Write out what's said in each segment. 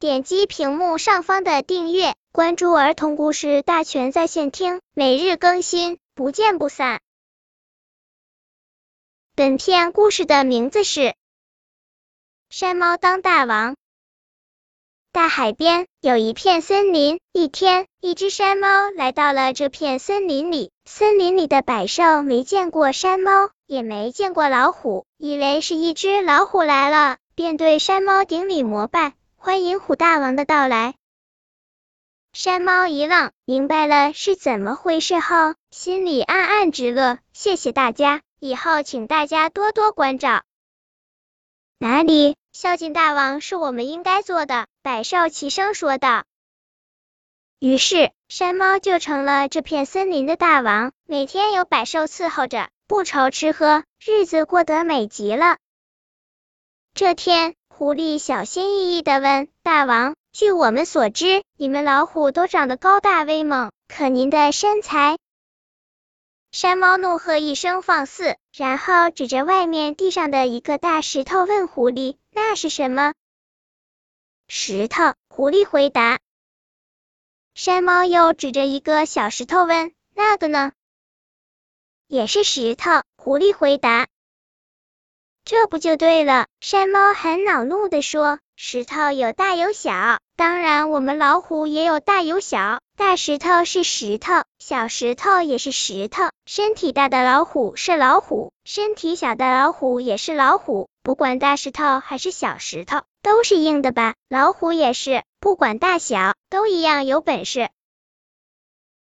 点击屏幕上方的订阅，关注儿童故事大全在线听，每日更新，不见不散。本片故事的名字是《山猫当大王》。大海边有一片森林，一天，一只山猫来到了这片森林里。森林里的百兽没见过山猫，也没见过老虎，以为是一只老虎来了，便对山猫顶礼膜拜，欢迎虎大王的到来。山猫一愣，明白了是怎么回事后，心里暗暗直乐，谢谢大家。以后请大家多多关照。哪里，孝敬大王是我们应该做的。百兽齐声说道。于是，山猫就成了这片森林的大王，每天有百兽伺候着，不愁吃喝，日子过得美极了。这天，狐狸小心翼翼的问大王：“据我们所知，你们老虎都长得高大威猛，可您的身材？”山猫怒喝一声“放肆”，然后指着外面地上的一个大石头问狐狸：“那是什么？”石头。狐狸回答。山猫又指着一个小石头问：“那个呢？”也是石头。狐狸回答。这不就对了？山猫很恼怒的说：“石头有大有小，当然我们老虎也有大有小。大石头是石头，小石头也是石头。身体大的老虎是老虎，身体小的老虎也是老虎。不管大石头还是小石头，都是硬的吧？老虎也是，不管大小，都一样有本事。”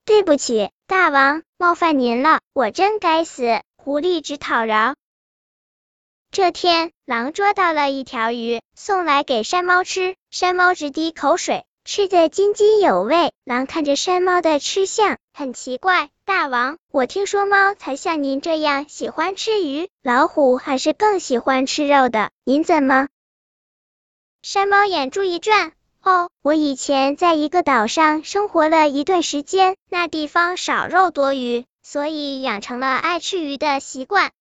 对不起，大王，冒犯您了，我真该死。狐狸直讨饶。这天，狼捉到了一条鱼，送来给山猫吃。山猫直滴口水，吃得津津有味。狼看着山猫的吃相，很奇怪。大王，我听说猫才像您这样喜欢吃鱼，老虎还是更喜欢吃肉的。您怎么？山猫眼珠一转，哦，我以前在一个岛上生活了一段时间，那地方少肉多鱼，所以养成了爱吃鱼的习惯。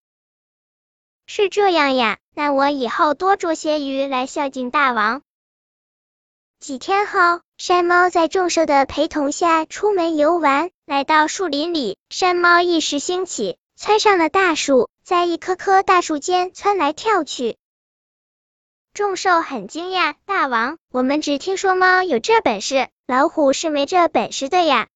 是这样呀，那我以后多捉些鱼来孝敬大王。几天后，山猫在众兽的陪同下出门游玩，来到树林里，山猫一时兴起，窜上了大树，在一棵棵大树间窜来跳去。众兽很惊讶，大王，我们只听说猫有这本事，老虎是没这本事的呀。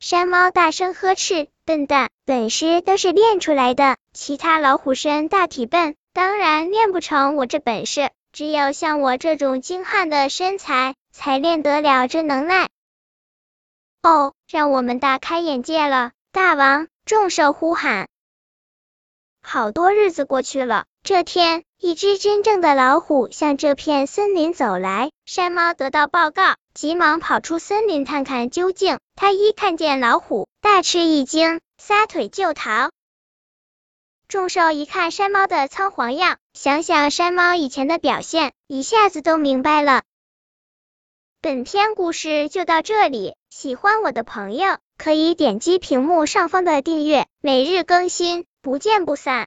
山猫大声呵斥：“笨蛋，本事都是练出来的。其他老虎身大体笨，当然练不成我这本事。只有像我这种精悍的身材，才练得了这能耐。”哦，让我们大开眼界了，大王！众兽呼喊。好多日子过去了，这天，一只真正的老虎向这片森林走来。山猫得到报告。急忙跑出森林看看究竟。他一看见老虎，大吃一惊，撒腿就逃。众兽一看山猫的仓皇样，想想山猫以前的表现，一下子都明白了。本篇故事就到这里，喜欢我的朋友可以点击屏幕上方的订阅，每日更新，不见不散。